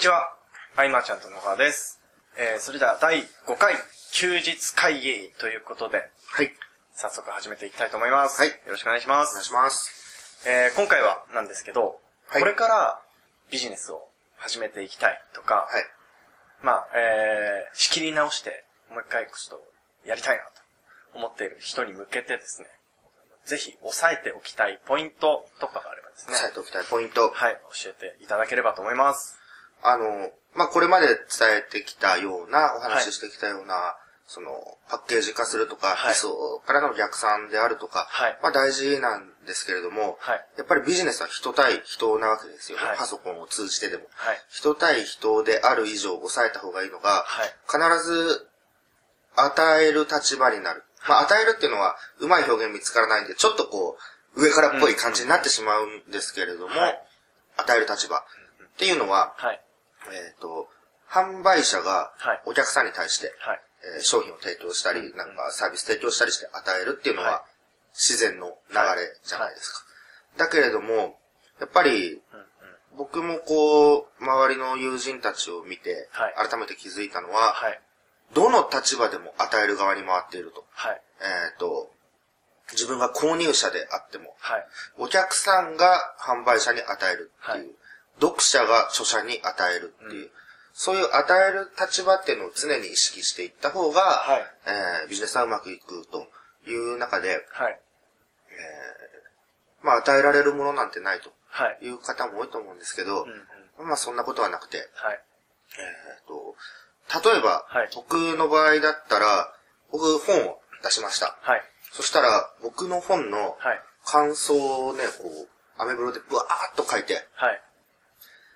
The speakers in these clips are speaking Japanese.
ちは。アイマーちゃんと野川です。えー、それでは第5回休日会議ということで、はい。早速始めていきたいと思います。はいよろしくお願いします。お願いします。えー、今回はなんですけど、はいこれからビジネスを始めていきたいとか、はい。まあ、えー、仕切り直して、もう一回ちょっとやりたいなと思っている人に向けてですね、ぜひ押さえておきたいポイントとかがあればですね、押さえておきたいポイント。はい、教えていただければと思います。あの、まあ、これまで伝えてきたような、お話ししてきたような、その、パッケージ化するとか、はい理想からの逆算であるとか、はいまあ、大事なんですけれども、はいやっぱりビジネスは人対人なわけですよね。はいパソコンを通じてでも。はい。人対人である以上抑えた方がいいのが、はい必ず与える立場になる。まあ、与えるっていうのは、うまい表現見つからないんで、ちょっとこう、上からっぽい感じになってしまうんですけれども、はい与える立場っていうのは、はい。えっ、と、販売者がはいお客さんに対して、はい。えー商品を提供したり、なんかサービス提供したりして与えるっていうのは自然の流れじゃないですか。だけれども、やっぱり。僕もこう、周りの友人たちを見てはい、改めて気づいたのは、はい。どの立場でも与える側に回っていると。はい。えっ、と、自分が購入者であっても、はい。お客さんが販売者に与えるっていう、はい読者が著者に与えるっていう、そういう与える立場っていうのを常に意識していった方が、はいえービジネスはうまくいくという中で、はい。まあ与えられるものなんてないとはい。いう方も多いと思うんですけど、うんうん。まあそんなことはなくて、はい。えーと、例えば、はい僕の場合だったら、僕本を出しました。はい。そしたら、僕の本のはい。感想をね、こう、アメブロでブワーっと書いて、はい。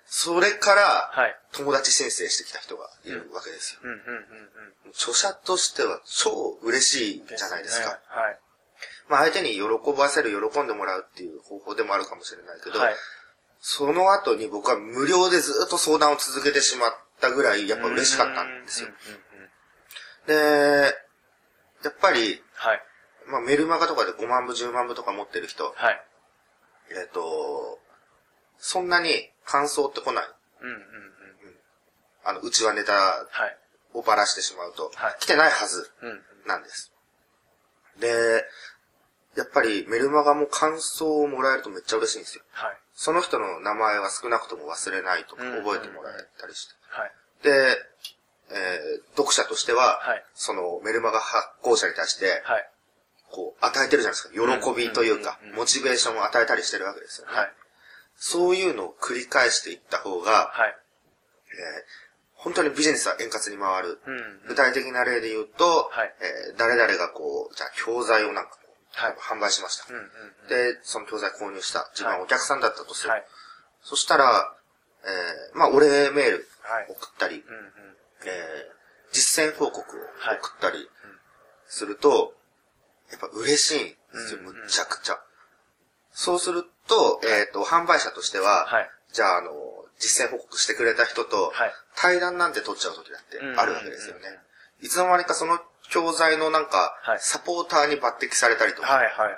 それから、はい。友達申請してきた人がいるわけですよ。著者としては超嬉しいじゃないですか。ねはい。まあ相手に喜ばせる、喜んでもらうっていう方法でもあるかもしれないけど、はい。その後に僕は無料でずっと相談を続けてしまったぐらい、やっぱ嬉しかったんですよ。で、やっぱり、はい。まあメルマガとかで5万部、10万部とか持ってる人、はい。えっ、と、そんなに感想って来ない。うんうんうん。あの、うちはネタはい。をばらしてしまうと、はい来てないはず。なんです。で、やっぱりメルマガも感想をもらえるとめっちゃ嬉しいんですよ。はい。その人の名前は少なくとも忘れないとかうん覚えてもらえたりして。はい。で、えー読者としては、はいそのメルマガ発行者に対して、はい。こう、与えてるじゃないですか。喜びというかモチベーションを与えたりしてるわけですよね。はい。そういうのを繰り返していった方が、はい。えー本当にビジネスは円滑に回る。うんうん。具体的な例で言うと、はいえー誰々がこう、じゃあ教材をなんかはい販売しました。うんうんうん。で、その教材購入した。自分ははいお客さんだったとする。はい。そしたら、えーまあ、お礼メールはい送ったり、うんうん。えー実践報告を送ったりすると、やっぱ嬉しいんですよ、うんうんむちゃくちゃ。そうすると、えっ、と、販売者としては、はいじゃあ、あの、実践報告してくれた人と、はい対談なんて取っちゃう時だってあるわけですよね。いつの間にかその教材のなんかはい、サポーターに抜擢されたりとか、はいはいは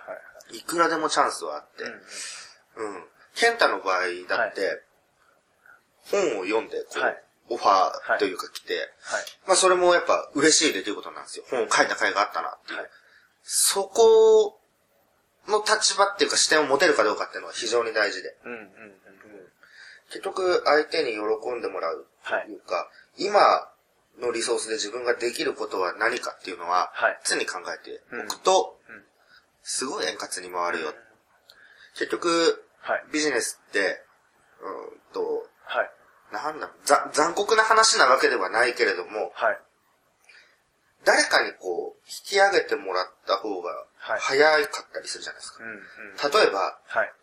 い。いくらでもチャンスはあって、うんうん。うん。ケンタの場合だって、本を読んで、こう、はいオファーというか来て、はい。まあそれもやっぱ嬉しい出来事なんですよ。本を書いた甲斐があったなっていう。はいそこの立場っていうか視点を持てるかどうかっていうのは非常に大事で。うんうんうん。結局相手に喜んでもらうというか、今のリソースで自分ができることは何かっていうのははい、常に考えておくとすごい円滑に回るよ。結局、はい。ビジネスって、うんと、はい。なんだろ残酷な話なわけではないけれども、はい。誰かにこう、引き上げてもらった方がはい早かったりするじゃないですか。うんうん。例えば、はい。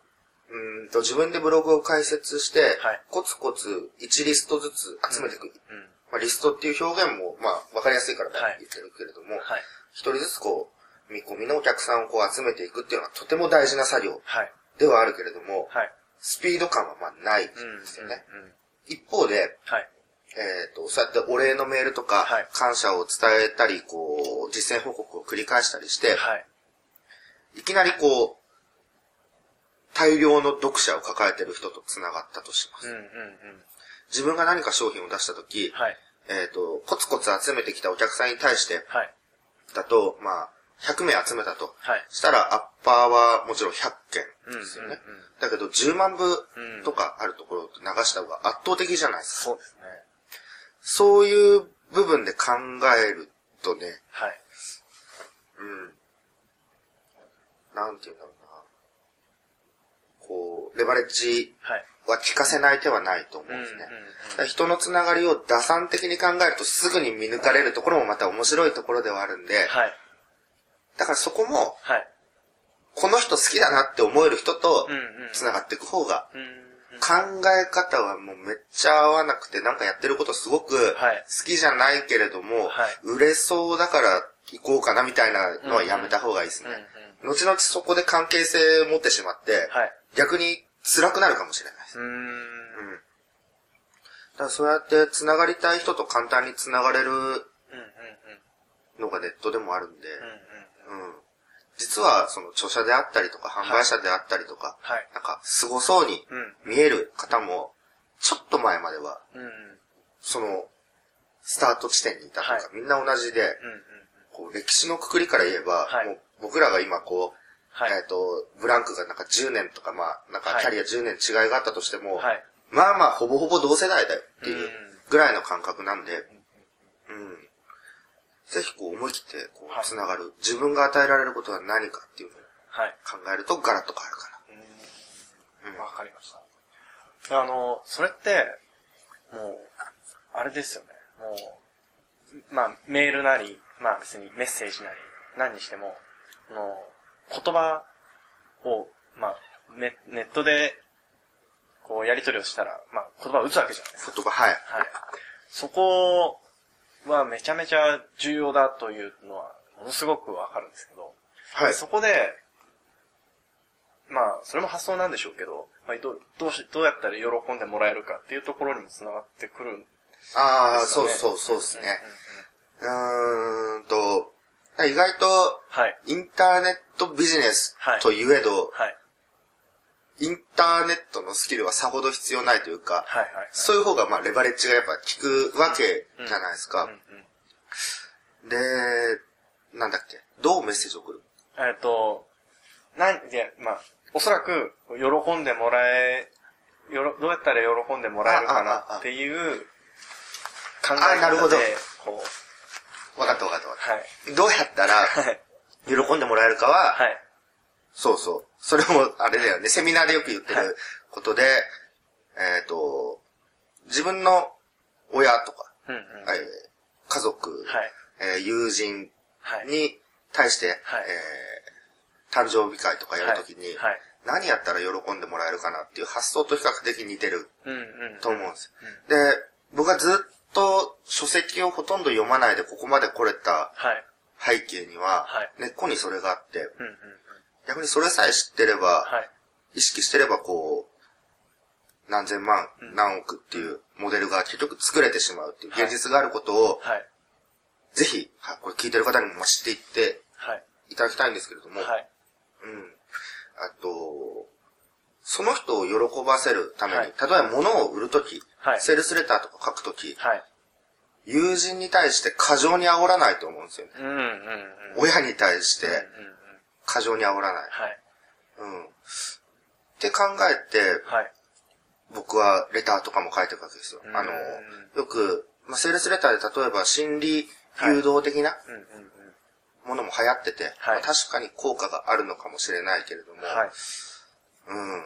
うーんと自分でブログを開設して、はいコツコツ1リストずつ集めていく。うん。まあ、リストっていう表現も、まあ、わかりやすいからはい言ってるけれども、はい。一人ずつこう、見込みのお客さんをこう集めていくっていうのはとても大事な作業はい。ではあるけれども、はい。スピード感はまあないうん。ですよね。うんうん。一方で、はい。えっ、と、そうやってお礼のメールとか、はい感謝を伝えたり、こう、実践報告を繰り返したりして、はい。いきなりこう、大量の読者を抱えてる人と繋がったとします。うんうんうん。自分が何か商品を出したとき、はい。えっ、と、コツコツ集めてきたお客さんに対して、はい。だと、まあ、100名集めたと。はい。したら、アッパーはもちろん100件うん。ですよね。うんうんだけど、10万部うんとかあるところを流した方が圧倒的じゃないですか。そうですね。そういう部分で考えるとね、はい。うん。なんていうんだろうな。こう、レバレッジはい。は効かせない手はないと思うんですね。うんうんうんだから人のつながりを打算的に考えるとすぐに見抜かれるところもまた面白いところではあるんで、はい。だからそこも、はい。この人好きだなって思える人と。繋がっていく方が。考え方はもうめっちゃ合わなくて、なんかやってることすごくはい好きじゃないけれども、はい売れそうだから行こうかなみたいなのはやめた方がいいですね。後々そこで関係性を持ってしまって、はい。逆に辛くなるかもしれないです。うーん。うん。だからそうやって繋がりたい人と簡単に繋がれる。のがネットでもあるんで、うんうん。うん。実はその著者であったりとか販売者であったりとか、はい。なんか凄そうにうん。見える方も、ちょっと前までは、うんうん。その、スタート地点にいたとか、はいみんな同じで、うんうん。こう歴史のくくりから言えば、はいもう僕らが今こう、はい。えっ、と、ブランクがなんか10年とか、まあ、なんかキャリア10年違いがあったとしても、はい。まあまあ、ほぼほぼ同世代だよっていうぐらいの感覚なんで、うん。ぜひこう思い切ってこはいう繋がる、自分が与えられることは何かっていうのをはい。考えるとガラッと変わるかうんわかりました。あの、それって、もう、あれですよね。もう、まあ、メールなり、まあ別にメッセージなり、何にしても、あの、言葉を、まあ、ネネットで、こう、やり取りをしたら、まあ、言葉を打つわけじゃないですか。な。言葉、はい。はい。そこはめちゃめちゃ重要だというのは、ものすごくわかるんですけど、はい。そこで、まあ、それも発想なんでしょうけど、まあ、どう、どうし、どうやったら喜んでもらえるかっていうところにも繋がってくるんでああ、すよね。そうそう、そうですね。うんうんうんうーんと、意外と、はい。インターネットビジネスはいといえど、はい。インターネットのスキルはさほど必要ないというか、はい。はい。そういう方がまあレバレッジがやっぱ効くわけじゃないですかうん。うん。で、なんだっけ、どうメッセージを送る？えっと、なん、いや、まあ、おそらく、喜んでもらえ、よろ、どうやったら喜んでもらえるかなっていう考え方で、こう、わかったわかったわかっはい。た。どうやったらはい。喜んでもらえるかは、はい。そうそう。それもあれだよね、セミナーでよく言ってはいることで、えっ、と、自分の親とか、うんうん。えー家族、はい。えー友人はい。に対して、はいえー誕生日会とかやるときに、はい。何やったら喜んでもらえるかなっていう発想と比較的似てるうんうん。と思うんです。で、僕はずっと書籍をほとんど読まないでここまで来れたはい。背景には、はい根っこにそれがあって。逆にそれさえ知ってれば、はい。意識してればこう、何千万、何億っていうモデルが結局作れてしまうっていう現実があることを、はい。ぜひ、はいこれ聞いてる方にも知っていってはい。いただきたいんですけれども、はい。うん。あと、その人を喜ばせるために、はい例えば物を売るとき、はいセールスレターとか書くとき、はい。友人に対して過剰に煽らないと思うんですよね。うんうんうん。親に対してうんうんうん。過剰に煽らない。はい。うん。って考えて、はい。僕はレターとかも書いてるわけですよ。うんあの、よく、まあ、セールスレターで例えば心理誘導的なうんうんうん。ものも流行ってて、はいまあ確かに効果があるのかもしれないけれども、はい。うん。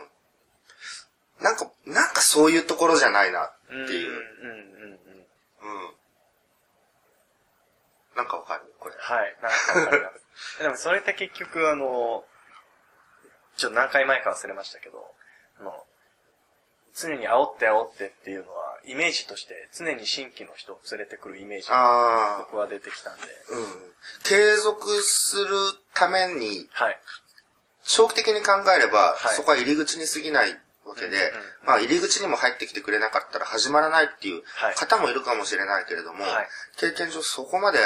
なんか、なんかそういうところじゃないなっていう。うんうんうんうん。うん。なんかわかる？これ。はい。なんかわかります。でもそれって結局あの、ちょっと何回前か忘れましたけど、あの、常に煽って煽ってっていうのは、イメージとして常に新規の人を連れてくるイメージがあ僕は出てきたんで。あ、うん。継続するために、はい。長期的に考えれば、はいそこは入り口に過ぎないわけで、うんうんまあ入り口にも入ってきてくれなかったら始まらないっていうはい方もいるかもしれないけれども、はい経験上そこまで、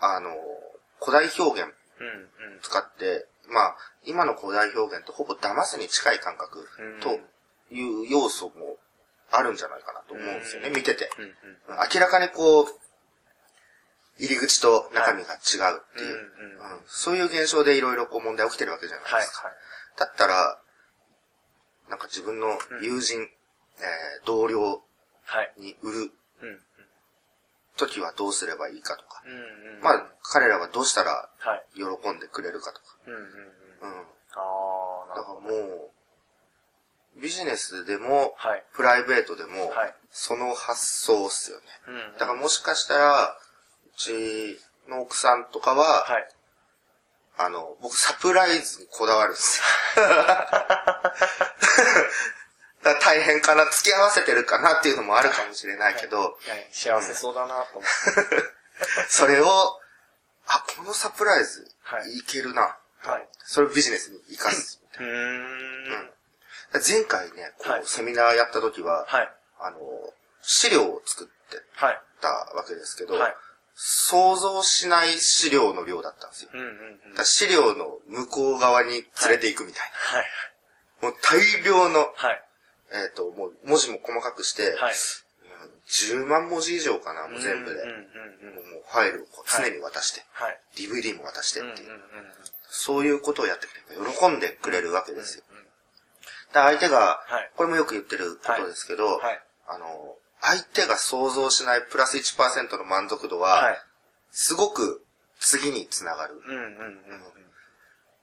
ああの、古代表現うんうん。使って、まあ、今の古代表現とほぼ騙すに近い感覚うん。という要素もあるんじゃないかなと思うんですよね、うん。見てて。うんうん。明らかにこう、入り口と中身が違うっていう、うんうん。うん。そういう現象でいろいろこう問題起きてるわけじゃないはいですか。だったら、なんか自分の友人、えー同僚はい。に売るうんうんときはどうすればいいかとか、うんうんまあ、彼らはどうしたらはい。喜んでくれるかとか、うんうんうん。うん。あだから。もう、ビジネスでも、はい。プライベートでも、はいその発想っすよね。うんうんだからもしかしたら、うちの奥さんとかは、はい。あの、僕サプライズにこだわるんですよ。だ大変かな、付き合わせてるかなっていうのもあるかもしれないけど、いや幸せそうだなと思って。それを、あ、このサプライズ、はいいけるな。はい。それをビジネスに活かす。うーん。前回ね、こう、はいセミナーやった時は、はい。あの、資料を作ってはい。たわけですけど、はい。想像しない資料の量だったんですよ。うんうんうん。資料の向こう側に連れて行くみたいはい。な。もう大量の、はい。えっ、と、もう文字も細かくして、はい。うん10万文字以上かな、もう全部で。もうファイルを常に渡して、はい。DVD も渡してっていう、そういうことをやってくれば喜んでくれるわけですよ。で相手が、はいこれもよく言ってることですけど、はい。あの、相手が想像しないプラス1%の満足度は、はい。すごく次につながる。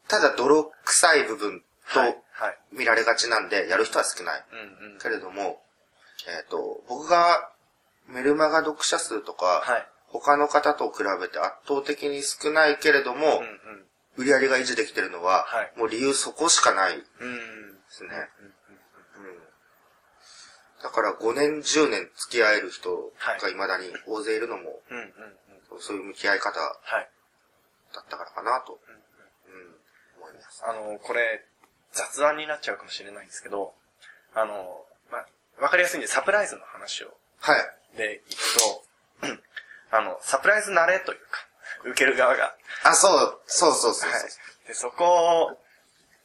ただ泥臭い部分と。見られがちなんで、やる人は少ない。うんうん。けれども、えっ、と、僕がメルマガ読者数とか、はい。他の方と比べて圧倒的に少ないけれども、うんうん。売り上げが維持できてるのは、はいもう理由そこしかないで。すね。うんだから5年、10年付き合える人が未だに大勢いるのも。そういう向き合い方だはい。ったからかなと、うん思います。あの、これ、雑談になっちゃうかもしれないんですけど、あの、まあ、わかりやすいんで、サプライズの話を、はい。で、いくと、あの、サプライズ慣れというか、受ける側が。あ、そう、そうそうそう。はい。で、そこ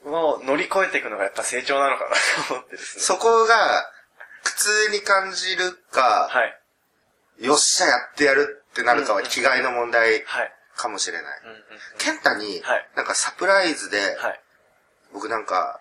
を乗り越えていくのがやっぱ成長なのかなと思ってですね。そこが、苦痛に感じるか、はい。よっしゃやってやるってなるかは気概の問題はい。かもしれない。うんうんケンタにはい、なんかサプライズで、はい。僕なんか、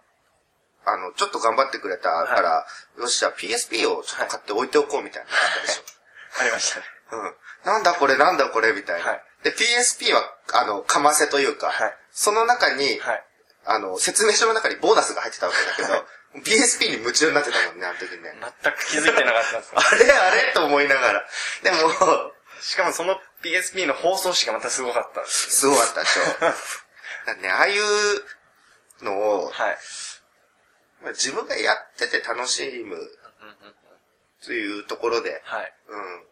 あの、ちょっと頑張ってくれたから、よっしゃ、PSP をちょっと買って置いておこうみたいなあったでしょ。ありましたね。うん。なんだこれなんだこれみたいな。はいで、PSP は、あの、かませというか、はいその中に、はい。あの、説明書の中にボーナスが入ってたわけだけど、PSP に夢中になってたもんね、あの時ね。全く気づいてなかったんですよ。あれ？あれ？と思いながら。でも、しかもその PSP の放送紙がまたすごかったんですすごかったでしょ。だってね、ああいうのを、はい。まあ自分がやってて楽しむというところで、はい。うん。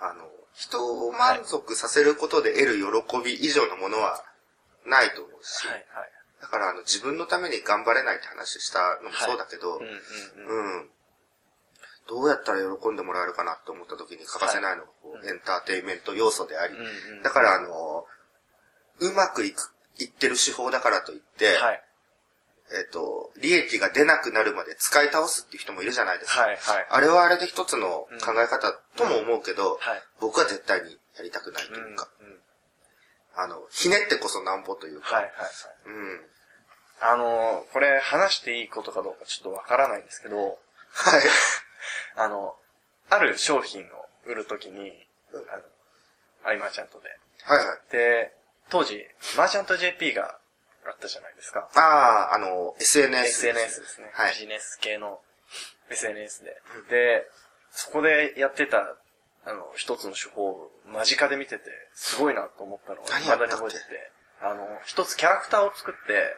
あの、人を満足させることで得る喜び以上のものはないと思うし、はい。はい。だからあの自分のために頑張れないって話したのもそうだけど、うんうんうん。うん。どうやったら喜んでもらえるかなって思った時に欠かせないのが、こうエンターテインメント要素であり、うんうんだからあの、うまくいく、いってる手法だからといって、はい。えっ、と、利益が出なくなるまで使い倒すっていう人もいるじゃないですか。はい。はい。あれはあれで一つの考え方とも思うけど、はい。僕は絶対にやりたくないというか、うんうんあの、ひねってこそなんぼというか、はい。はい。うん。あの、これ話していいことかどうかちょっとわからないんですけど、はい。あの、ある商品を売るときに、あの、アイマーチャントで。はいはい。で、当時、マーチャント JP があったじゃないですか。ああ、あの、SNS。SNS ですね。はいビジネス系の SNS で。で、そこでやってた、あの、一つの手法を間近で見てて、すごいなと思ったのを未だに覚えてて、あの、一つキャラクターを作って、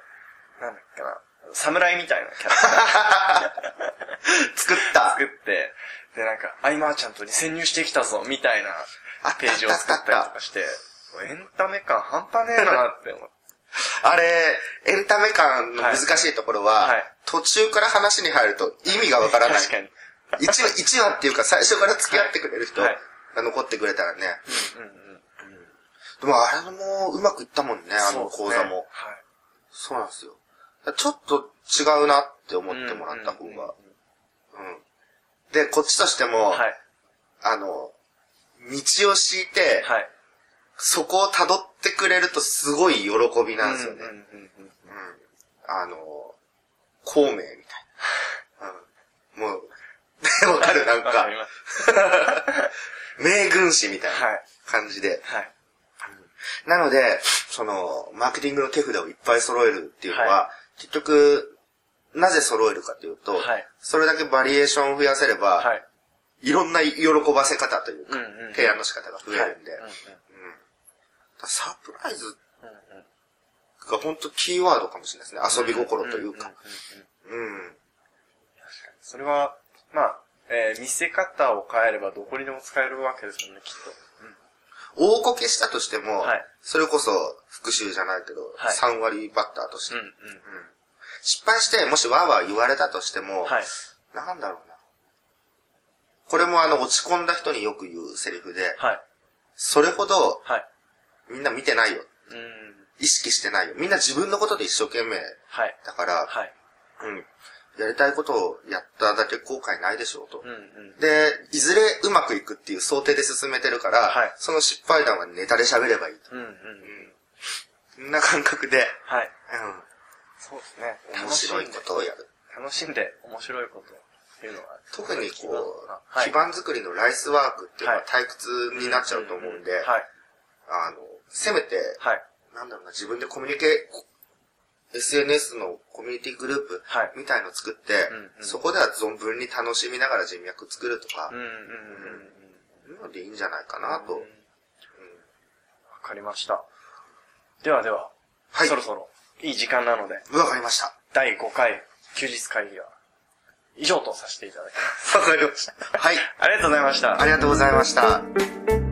なんだっけな、侍みたいなキャラクター 作った。作って、で、なんか、アイマーチャントに潜入してきたぞ、みたいなページを作ったりとかして、エンタメ感半端ねえなって思って。あれ、エンタメ感の難しいところは、はいはい途中から話に入ると意味がわからない。確かに。1話、一話っていうか最初から付き合ってくれる人はいが残ってくれたらね。うんうんうん。でもあれもうまくいったもんね、あの講座も。はい。そうなんですよ。ちょっと違うなって思ってもらった方が。うんうんうんうん。で、こっちとしても、はい。あの、道を敷いて、はい。そこを辿ってくれるとすごい喜びなんですよね。あの、孔明みたいな。うん、もう、わかる？なんか。名軍師みたいなはい。感じで。はい。なので、その、マーケティングの手札をいっぱい揃えるっていうのは、は結局、なぜ揃えるかというと、はいそれだけバリエーションを増やせれば、はい。い、ろんな喜ばせ方というか、提案の仕方が増えるんで、サプライズうんうんうんが本当キーワードかもしれないですね。遊び心というか。んんうんうんうん。それは、まあ、えー見せ方を変えればどこにでも使えるわけですよね、きっ大こけしたとしても、はいそれこそ復讐じゃないけど、はい3割バッターとして、と。うんうん。失敗して、もしわーわー言われたとしても、はい。なんだろうな。これもあの、落ち込んだ人によく言うセリフで、はい。それほどはい。みんな見てないよ。うん。意識してないよ。みんな自分のことで一生懸命はい。だから、はい。うん。やりたいことをやっただけ後悔ないでしょうと。うんうん。で、いずれうまくいくっていう想定で進めてるから、はいその失敗談はネタで喋ればいいと。うんうんうん。そんな感覚で、はい。うそうですね。ん。面白いことをやる。楽しんで面白いことっていうのは。特にこう、はい、基盤作りのライスワークっていうのははい退屈になっちゃうと思うんで、はい。あの、せめて、はい。なんだろうな、自分でコミュニケ、SNS のコミュニティグループはいみたいのを作って、うんうんそこでは存分に楽しみながら人脈作るとかうん、うんうんのでいいんじゃないかなと。うん。わかりました。ではでは、はいそろそろいい時間なので、わかりました。第5回休日会議は以上とさせていただきます。わかりました。はい。ありがとうございましたあ。りがとうございました。